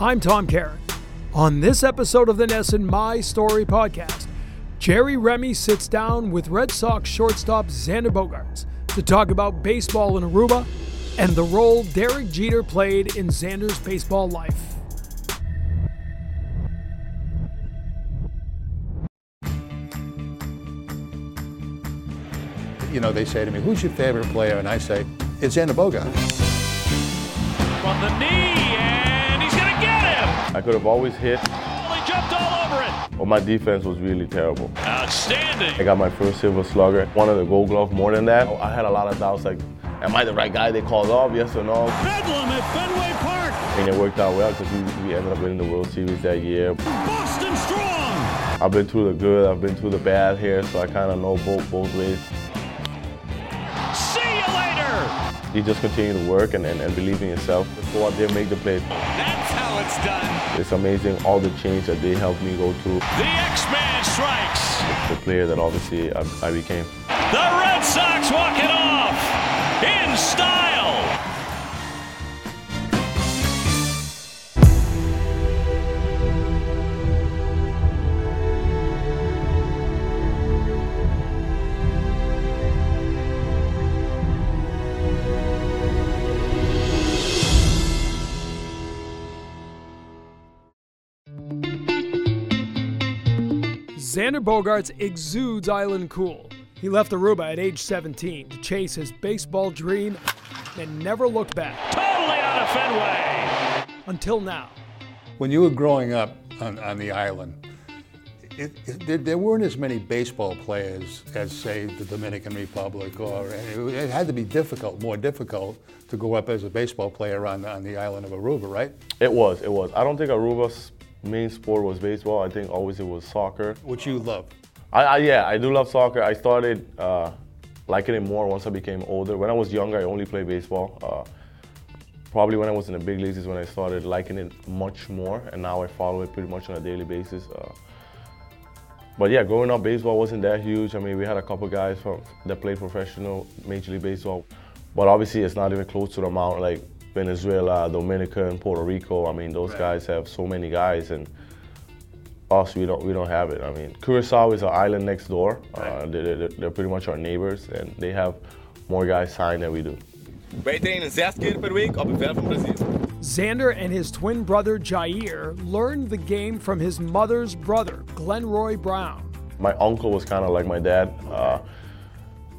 I'm Tom Caron. On this episode of the NESN My Story podcast, Jerry Remy sits down with Red Sox shortstop Xander Bogaerts to talk about baseball in Aruba and the role Derek Jeter played in Xander's baseball life. You know, they say to me, who's your favorite player? And I say, it's Xander Bogart. From the knee, I could have always hit, he jumped all over it. but my defense was really terrible. Outstanding. I got my first silver slugger, wanted the gold glove more than that. I had a lot of doubts like, am I the right guy they called off, yes or no? Bedlam at Fenway Park. And it worked out well because we, we ended up winning the World Series that year. Boston strong. I've been through the good, I've been through the bad here, so I kind of know both both ways. See you later. You just continue to work and, and, and believe in yourself. Go out there, make the play. That's how it's done. It's amazing all the change that they helped me go through. The X-Man strikes. The player that obviously I, I became. The Red Sox walk Xander Bogaerts exudes island cool. He left Aruba at age 17 to chase his baseball dream and never looked back Totally out of Fenway. until now. When you were growing up on, on the island, it, it, there, there weren't as many baseball players as, say, the Dominican Republic, or it, it had to be difficult, more difficult, to go up as a baseball player on, on the island of Aruba, right? It was, it was. I don't think Aruba's main sport was baseball. I think always it was soccer. Which you love. I, I yeah, I do love soccer. I started uh, liking it more once I became older. When I was younger, I only played baseball. Uh, probably when I was in the big leagues is when I started liking it much more, and now I follow it pretty much on a daily basis. Uh, but yeah, growing up, baseball wasn't that huge. I mean, we had a couple guys from that played professional Major League Baseball, but obviously it's not even close to the amount like Venezuela, Dominican, and Puerto Rico. I mean, those guys have so many guys, and us we don't we don't have it. I mean, Curacao is an island next door. Uh, they're, they're, they're pretty much our neighbors, and they have more guys signed than we do. Wij trainen zes keer per week op het veld van Brazil. Xander and his twin brother Jair learned the game from his mother's brother, Glenroy Brown. My uncle was kind of like my dad. Uh,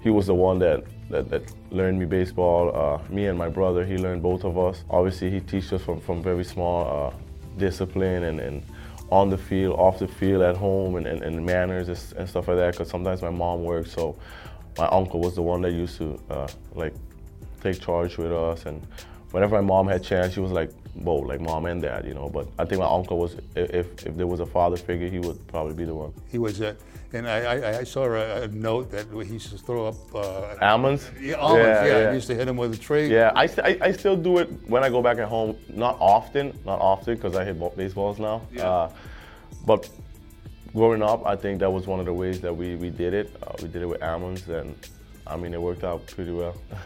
he was the one that, that, that learned me baseball. Uh, me and my brother, he learned both of us. Obviously, he teaches us from, from very small uh, discipline and, and on the field, off the field, at home, and, and, and manners and, and stuff like that. Because sometimes my mom worked, so my uncle was the one that used to uh, like take charge with us. And whenever my mom had chance, she was like both, like mom and dad, you know. But I think my uncle was, if if there was a father figure, he would probably be the one. He was, uh, and I, I, I saw a, a note that he used to throw up uh, Almonds? Yeah, almonds, Yeah, yeah, yeah. He used to hit him with a tree. Yeah, I, st- I, I still do it when I go back at home. Not often, not often, because I hit baseballs now. Uh, but growing up, I think that was one of the ways that we, we did it. Uh, we did it with almonds, and I mean, it worked out pretty well.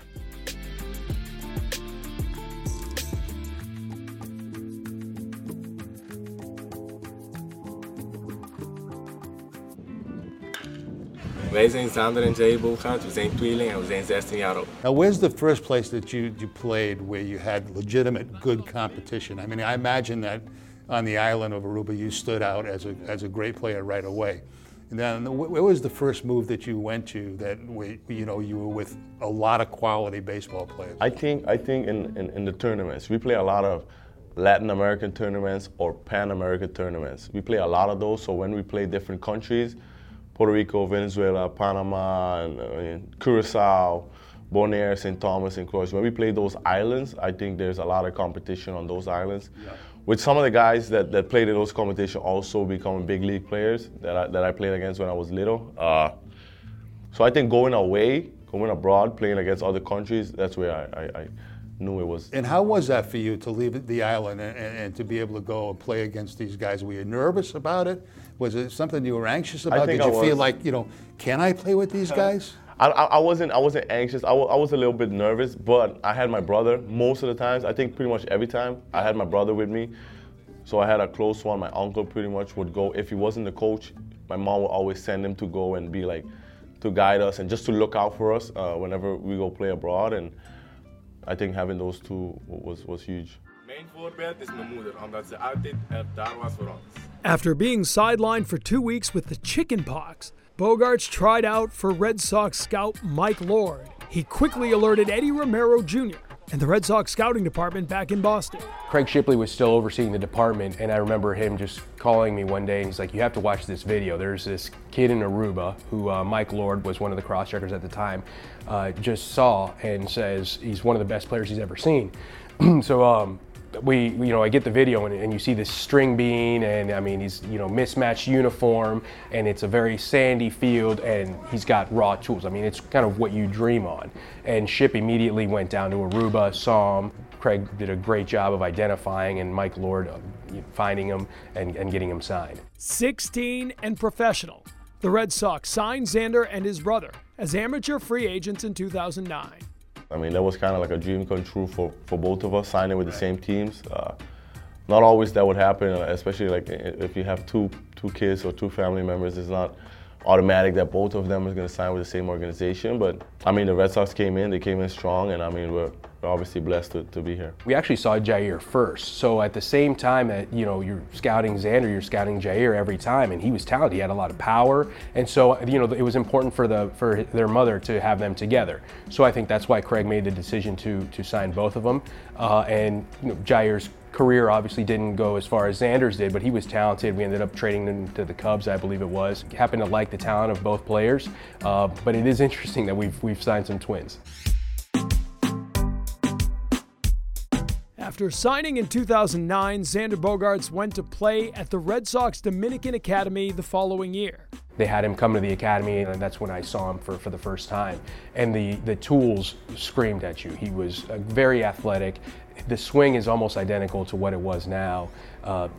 Wij zijn Sander en Jay Bogaert, we zijn tweeling en we zijn 16 jaar oud. Now, where's the first place that you, you played where you had legitimate good competition? I mean, I imagine that on the island of Aruba, you stood out as a, as a great player right away. And then, wh- where was the first move that you went to that, we, you know, you were with a lot of quality baseball players? I think I think in, in, in the tournaments we play a lot of Latin American tournaments or Pan American tournaments. We play a lot of those. So when we play different countries, Puerto Rico, Venezuela, Panama, and, uh, and Curacao, Bonaire, St. Thomas, and Croix. When we play those islands, I think there's a lot of competition on those islands. With some of the guys that, that played in those competitions also becoming big league players that I, that I played against when I was little. Uh, so I think going away, going abroad, playing against other countries, that's where I, I, I knew it was. And how was that for you to leave the island and, and, and to be able to go and play against these guys? Were you nervous about it? Was it something you were anxious about? think Did I you feel like, you know, can I play with these guys? I, I, I wasn't I wasn't anxious. I was a little bit nervous, but I had my brother most of the times. I think pretty much every time I had my brother with me. So I had a close one. My uncle pretty much would go. If he wasn't the coach, my mom would always send him to go and be like, to guide us and just to look out for us uh, whenever we go play abroad. And I think having those two was, was huge. Mijn voorbeeld is mijn moeder, omdat ze altijd er daar was voor ons. After being sidelined for two weeks with the chickenpox, Bogaerts tried out for Red Sox scout Mike Lord. He quickly alerted Eddie Romero Jr. and the Red Sox scouting department back in Boston. Craig Shipley was still overseeing the department, and I remember him just calling me one day and he's like, You have to watch this video. There's this kid in Aruba who uh, Mike Lord was one of the cross checkers at the time, uh, just saw and says he's one of the best players he's ever seen. so, um, we, you know, I get the video and, and, you see this string bean, and I mean, he's, you know, mismatched uniform, and it's a very sandy field, and he's got raw tools. I mean, it's kind of what you dream on. And Ship immediately went down to Aruba, saw him. Craig did a great job of identifying, and Mike Lord uh, finding him and, and getting him signed. 16 and professional. The Red Sox signed Xander and his brother as amateur free agents in 2009. I mean, that was kind of like a dream come true for, for both of us, signing with the same teams. Uh, not always that would happen, uh, especially like if you have two two kids or two family members. It's not automatic that both of them are going to sign with the same organization. But I mean, the Red Sox came in, they came in strong, and I mean, we're obviously blessed to, to be here. We actually saw Jair first. So at the same time that, you know, you're scouting Xander, you're scouting Jair every time, and he was talented. He had a lot of power. And so, you know, it was important for the for their mother to have them together. So I think that's why Craig made the decision to to sign both of them. Uh, and you know, Jair's career obviously didn't go as far as Xander's did, but he was talented. We ended up trading him to the Cubs, I believe it was. Happened to like the talent of both players, uh, but it is interesting that we've we've signed some twins. After signing in 2009, Xander Bogaerts went to play at the Red Sox Dominican Academy the following year. They had him come to the academy, and that's when I saw him for, for the first time. And the, the tools screamed at you. He was uh, very athletic. The swing is almost identical to what it was now. Uh,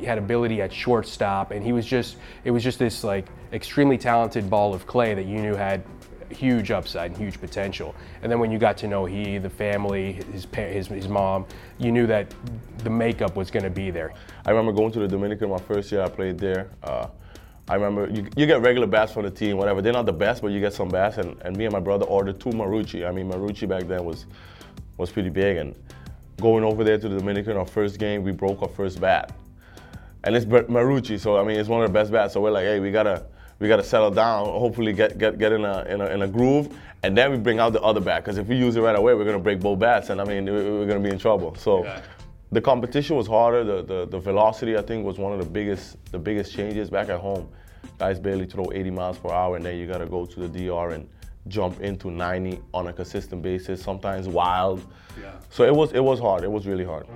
he had ability at shortstop, and he was just, it was just this like extremely talented ball of clay that you knew had huge upside and huge potential. And then when you got to know he, the family, his his, his mom, you knew that the makeup was going to be there. I remember going to the Dominican my first year I played there. Uh, I remember you, you, get regular bats from the team, whatever. They're not the best, but you get some bats. And, and me and my brother ordered two Marucci. I mean, Marucci back then was was pretty big. And going over there to the Dominican, our first game, we broke our first bat. And it's Marucci, so I mean, it's one of the best bats. So we're like, hey, we gotta we got to settle down, hopefully get, get, get in, a, in, a, in a groove, and then we bring out the other bat. Because if we use it right away, we're going to break both bats, and I mean, we're going to be in trouble. So yeah. the competition was harder. The, the, the velocity, I think, was one of the biggest, the biggest changes back at home. Guys barely throw 80 miles per hour, and then you got to go to the DR and jump into 90 on a consistent basis, sometimes wild. Yeah. So it was, it was hard. It was really hard.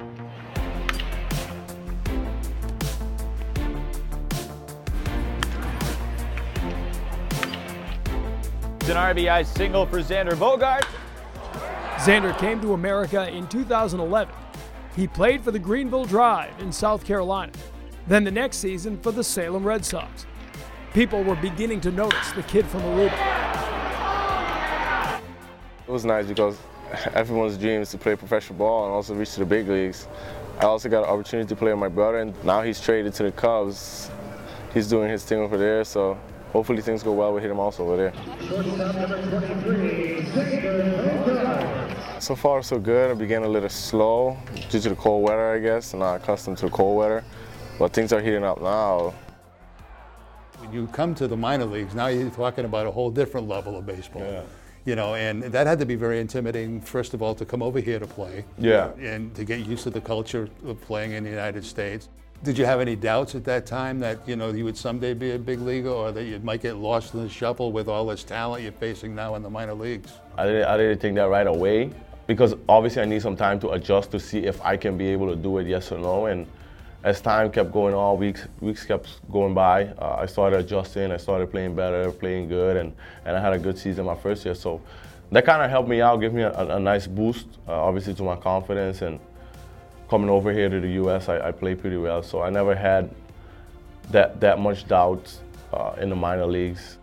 It's an RBI single for Xander Bogart. Xander came to America in 2011. He played for the Greenville Drive in South Carolina, then the next season for the Salem Red Sox. People were beginning to notice the kid from Aruba. It was nice because everyone's dream is to play professional ball and also reach to the big leagues. I also got an opportunity to play with my brother, and now he's traded to the Cubs. He's doing his thing over there, so hopefully things go well with him also over there. So far, so good. I began a little slow due to the cold weather, I guess. I'm not accustomed to the cold weather, but things are heating up now. When you come to the minor leagues, now you're talking about a whole different level of baseball. Yeah. You know, and that had to be very intimidating, first of all, to come over here to play. Yeah. And to get used to the culture of playing in the United States. Did you have any doubts at that time that you know you would someday be a big leaguer, or that you might get lost in the shuffle with all this talent you're facing now in the minor leagues? I didn't, I didn't think that right away because obviously I need some time to adjust to see if I can be able to do it, yes or no. And as time kept going on, weeks weeks kept going by, uh, I started adjusting. I started playing better, playing good, and and I had a good season my first year. So that kind of helped me out, give me a, a nice boost, uh, obviously to my confidence and coming over here to the U.S., I, I played pretty well. So I never had that that much doubt uh, in the minor leagues.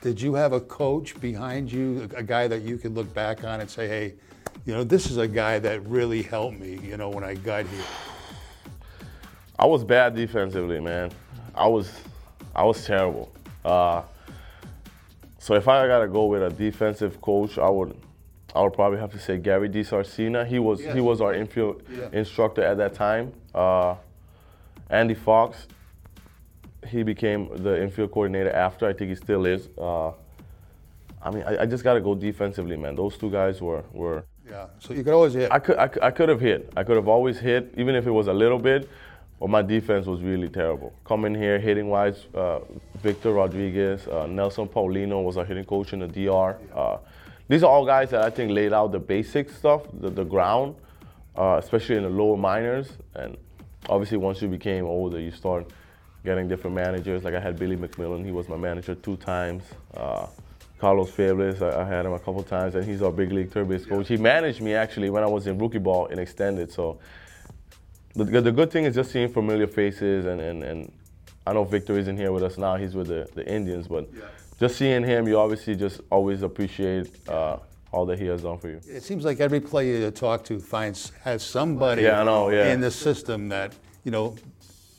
did you have a coach behind you, a guy that you could look back on and say, hey, you know, this is a guy that really helped me, you know, when I got here? I was bad defensively, man. I was, I was terrible. Uh, so if I gotta go with a defensive coach, I would, I would probably have to say Gary DiSarcina. He was Yes. he was our infield Yeah. instructor at that time. Uh, Andy Fox, he became the infield coordinator after. I think he still is. Uh, I mean, I, I just gotta go defensively, man. Those two guys were were. Yeah, so you could always hit. I could, I could I could have hit. I could have always hit, even if it was a little bit. But my defense was really terrible. Coming here, hitting wise, uh, Victor Rodriguez, uh, Nelson Paulino was our hitting coach in the DR. Uh, these are all guys that I think laid out the basic stuff, the, the ground, uh, especially in the lower minors. And obviously, once you became older, you start getting different managers. Like I had Billy McMillon, he was my manager two times. Uh, Carlos Febles, I, I had him a couple times, and he's our big league third base coach. He managed me actually when I was in rookie ball in extended. So the, the good thing is just seeing familiar faces, and, and, and I know Victor isn't here with us now. He's with the, the Indians, but just seeing him, you obviously just always appreciate uh, all that he has done for you. It seems like every player you talk to finds has somebody Yeah, I know, yeah. in the system that you know,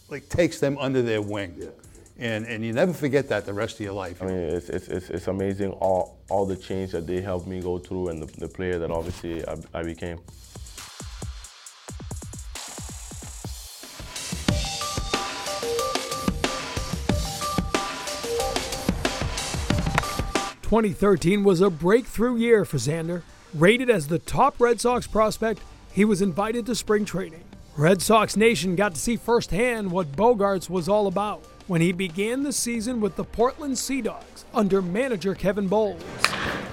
like takes them under their wing, and and you never forget that the rest of your life. I mean, it's, it's, it's, it's amazing all, all the change that they helped me go through and the, the player that obviously I, I became. Twenty thirteen was a breakthrough year for Xander. Rated as the top Red Sox prospect, he was invited to spring training. Red Sox Nation got to see firsthand what Bogaerts was all about when he began the season with the Portland Sea Dogs under manager Kevin Boles.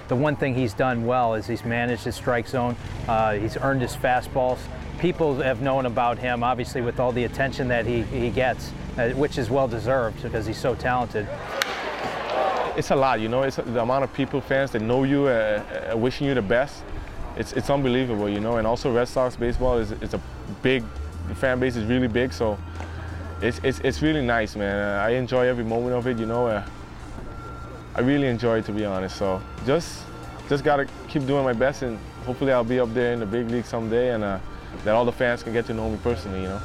The one thing he's done well is he's managed his strike zone. Uh, he's earned his fastballs. People have known about him, obviously, with all the attention that he, he gets, uh, which is well deserved because he's so talented. It's a lot, you know. It's the amount of people, fans that know you, uh, uh, wishing you the best. It's, it's unbelievable, you know. And also, Red Sox baseball is it's a big the fan base is really big, so it's it's, it's really nice, man. Uh, I enjoy every moment of it, you know. Uh, I really enjoy it, to be honest. So just just gotta keep doing my best, and hopefully I'll be up there in the big league someday, and uh, that all the fans can get to know me personally, you know.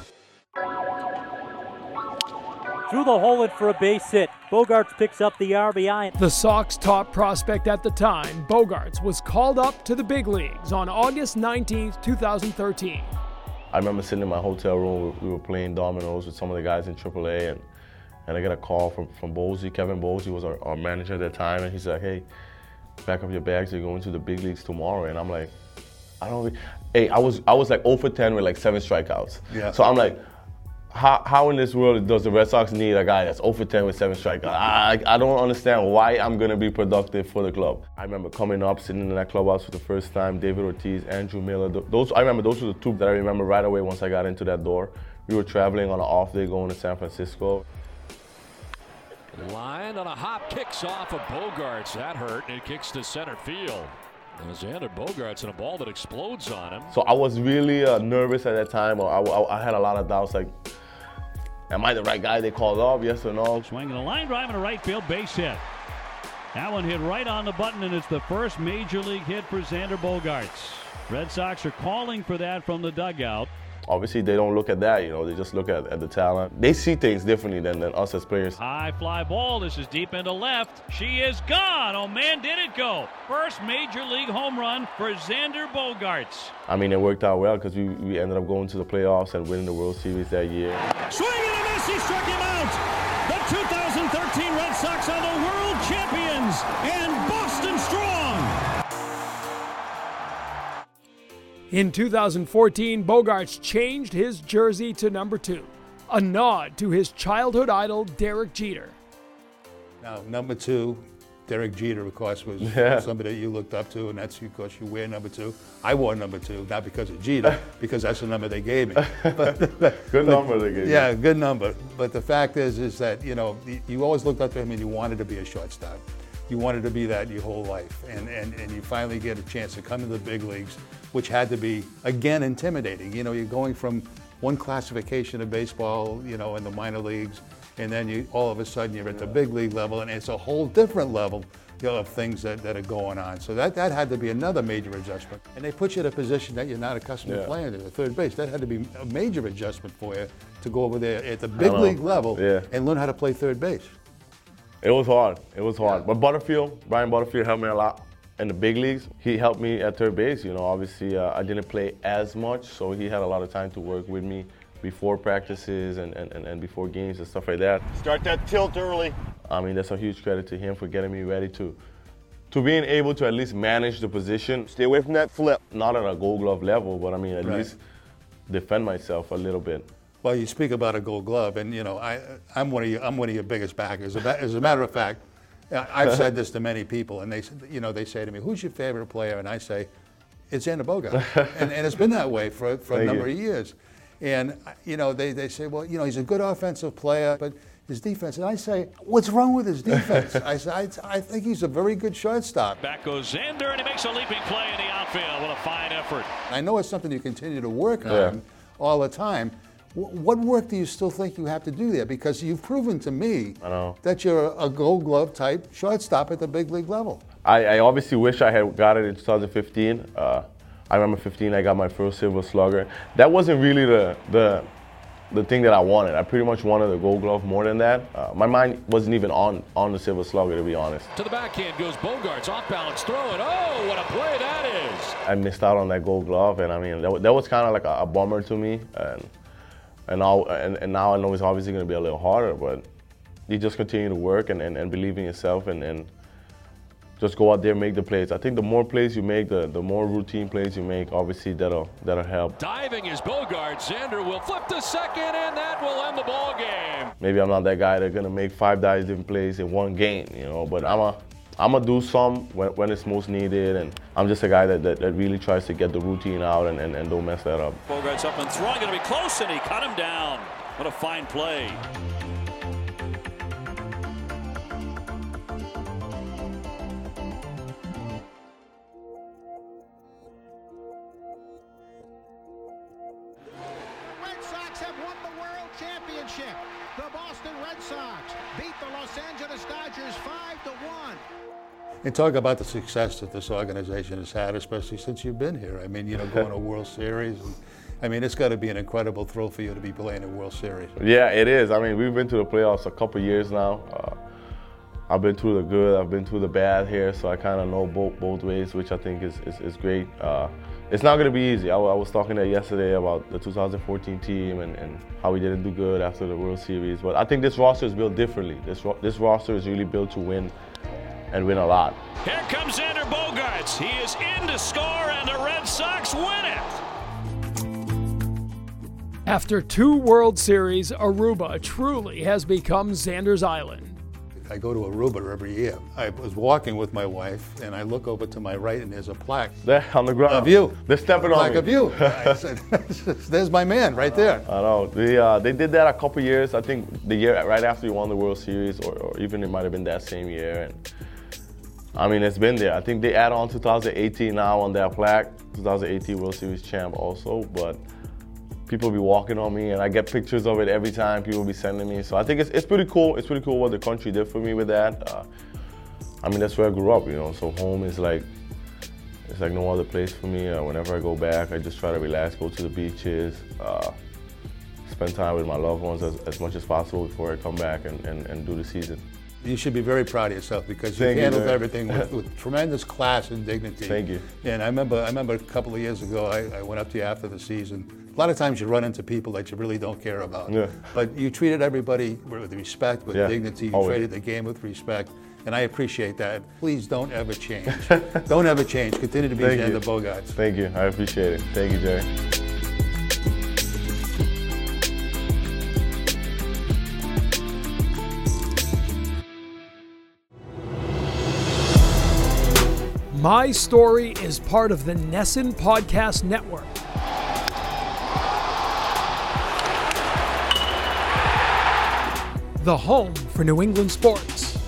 Through the hole in for a base hit. Bogaerts picks up the RBI. The Sox top prospect at the time, Bogaerts, was called up to the big leagues on August 19, 2013. I remember sitting in my hotel room. We were playing dominoes with some of the guys in AAA, and and I got a call from from Bolsey. Kevin Bolsey was our, our manager at that time, and he's like, "Hey, pack up your bags. You're going to the big leagues tomorrow." And I'm like, "I don't." Really Hey, I was I was like 0 for 10 with like seven strikeouts. Yeah. So I'm like. How, how in this world does the Red Sox need a guy that's 0 for 10 with seven strikeouts? I, I don't understand why I'm gonna be productive for the club. I remember coming up, sitting in that clubhouse for the first time. David Ortiz, Andrew Miller. Those I remember. Those were the two that I remember right away once I got into that door. We were traveling on an off day going to San Francisco. Line on a hop kicks off of Bogaerts. That hurt, and it kicks to center field. And Xander Bogaerts in a ball that explodes on him. So I was really uh, nervous at that time, I, I, I had a lot of doubts. Like, am I the right guy they called up? Yes or no? Swinging a line drive and a right field base hit. That one hit right on the button, and it's the first major league hit for Xander Bogaerts. Red Sox are calling for that from the dugout. Obviously, they don't look at that. You know, they just look at, at the talent. They see things differently than, than us as players. High fly ball. This is deep into left. She is gone. Oh man, did it go! First major league home run for Xander Bogaerts. I mean, it worked out well because we, we ended up going to the playoffs and winning the World Series that year. Swing and a miss. He struck him out. The 2013 Red Sox are the world champions and Boston In 2014, Bogaerts changed his jersey to number two, a nod to his childhood idol, Derek Jeter. Now, number two, Derek Jeter, of course, was Yeah. somebody that you looked up to, and that's because you wear number two. I wore number two, not because of Jeter, because that's the number they gave me. But, Good number they gave you. yeah, good number. But the fact is, is that you know you always looked up to him and you wanted to be a shortstop. You wanted to be that your whole life, and and and you finally get a chance to come to the big leagues, which had to be again intimidating. You know, you're going from one classification of baseball, you know, in the minor leagues, and then you all of a sudden you're at the big league level, and it's a whole different level you know, of things that, that are going on. So that, that had to be another major adjustment. And they put you in a position that you're not accustomed to playing at the third base. That had to be a major adjustment for you to go over there at the big league level Yeah. and learn how to play third base. It was hard. It was hard. But Butterfield, Brian Butterfield helped me a lot in the big leagues. He helped me at third base. You know, obviously uh, I didn't play as much, so he had a lot of time to work with me before practices and, and, and, and before games and stuff like that. Start that tilt early. I mean, that's a huge credit to him for getting me ready to to being able to at least manage the position. Stay away from that flip. Not at a gold glove level, but I mean, at Right. least defend myself a little bit. Well, you speak about a Gold Glove, and you know I, I'm one of you, I'm one of your biggest backers. As a, matter of fact, I- I've said this to many people, and they, you know, they say to me, "Who's your favorite player?" And I say, "It's Xander Bogart," and, and it's been that way for, for a number you. of years. And uh, you know, they, they say, "Well, you know, he's a good offensive player, but his defense." And I say, "What's wrong with his defense?" I say, I, "I think he's a very good shortstop." Back goes Xander, and he makes a leaping play in the outfield. What a fine effort. I know it's something you continue to work Yeah. on all the time. Wh- What work do you still think you have to do there? Because you've proven to me I know. that you're a Gold Glove type shortstop at the big league level. I, I obviously wish I had got it in 2015. Uh, I remember 15, I got my first Silver Slugger. That wasn't really the, the, the thing that I wanted. I pretty much wanted the Gold Glove more than that. Uh, my mind wasn't even on, on the Silver Slugger, to be honest. To the backhand goes Bogaerts, off balance throw, and oh, what a play that is! I missed out on that Gold Glove, and I mean that, that was kind of like a, a bummer to me. And and now and, and now I know it's obviously going to be a little harder, but you just continue to work and, and, and believe in yourself and, and just go out there and make the plays. I think the more plays you make, the, the more routine plays you make, obviously that'll that'll help. Diving is Bogart. Xander will flip to second, and that will end the ball game. Maybe I'm not that guy that's gonna make five diving plays in one game, you know, but I'm a I'm gonna do some when, when it's most needed, and I'm just a guy that, that, that really tries to get the routine out and, and, and don't mess that up. Bogart's up and throwing, going to be close, and he cut him down. What a fine play. Red Sox have won the World Championship. The Boston Red Sox beat the Los Angeles Dodgers 5 to 1. And talk about the success that this organization has had, especially since you've been here. I mean, you know, going to a World Series. And, I mean, it's got to be an incredible thrill for you to be playing a World Series. Yeah, it is. I mean, we've been to the playoffs a couple years now. Uh, I've been through the good, I've been through the bad here, so I kind of know both both ways, which I think is is, is great. Uh, it's not going to be easy. I, I was talking there yesterday about the 2014 team and, and how we didn't do good after the World Series, but I think this roster is built differently. This this roster is really built to win and win a lot. Here comes Xander Bogaerts. He is in to score, and the Red Sox win it. After two World Series, Aruba truly has become Xander's Island. I go to Aruba every year. I was walking with my wife, and I look over to my right, and there's a plaque. There on the ground. Of you. They're stepping on Plaque me. of you. I said, there's my man right there. I know. They, uh, they did that a couple years. I think the year right after you won the World Series, or, or even it might have been that same year. And I mean, it's been there. I think they add on 2018 now on their plaque. 2018 World Series champ also, but people be walking on me, and I get pictures of it every time. People be sending me. So I think it's, it's pretty cool. It's pretty cool what the country did for me with that. Uh, I mean, that's where I grew up, you know. So home is like it's like no other place for me. Uh, whenever I go back, I just try to relax, go to the beaches, uh, spend time with my loved ones as, as much as possible before I come back and, and, and do the season. You should be very proud of yourself because you Thank you, handled man. everything with, with tremendous class and dignity. Thank you. And I remember, I remember a couple of years ago, I, I went up to you after the season. A lot of times you run into people that you really don't care about. Yeah. But you treated everybody with respect, with Yeah, dignity. You always. traded the game with respect. And I appreciate that. Please don't ever change. don't ever change. Continue to be Thank Xander you. Bogaerts. Thank you. I appreciate it. Thank you, Jerry. My Story is part of the NESN Podcast Network. The home for New England sports.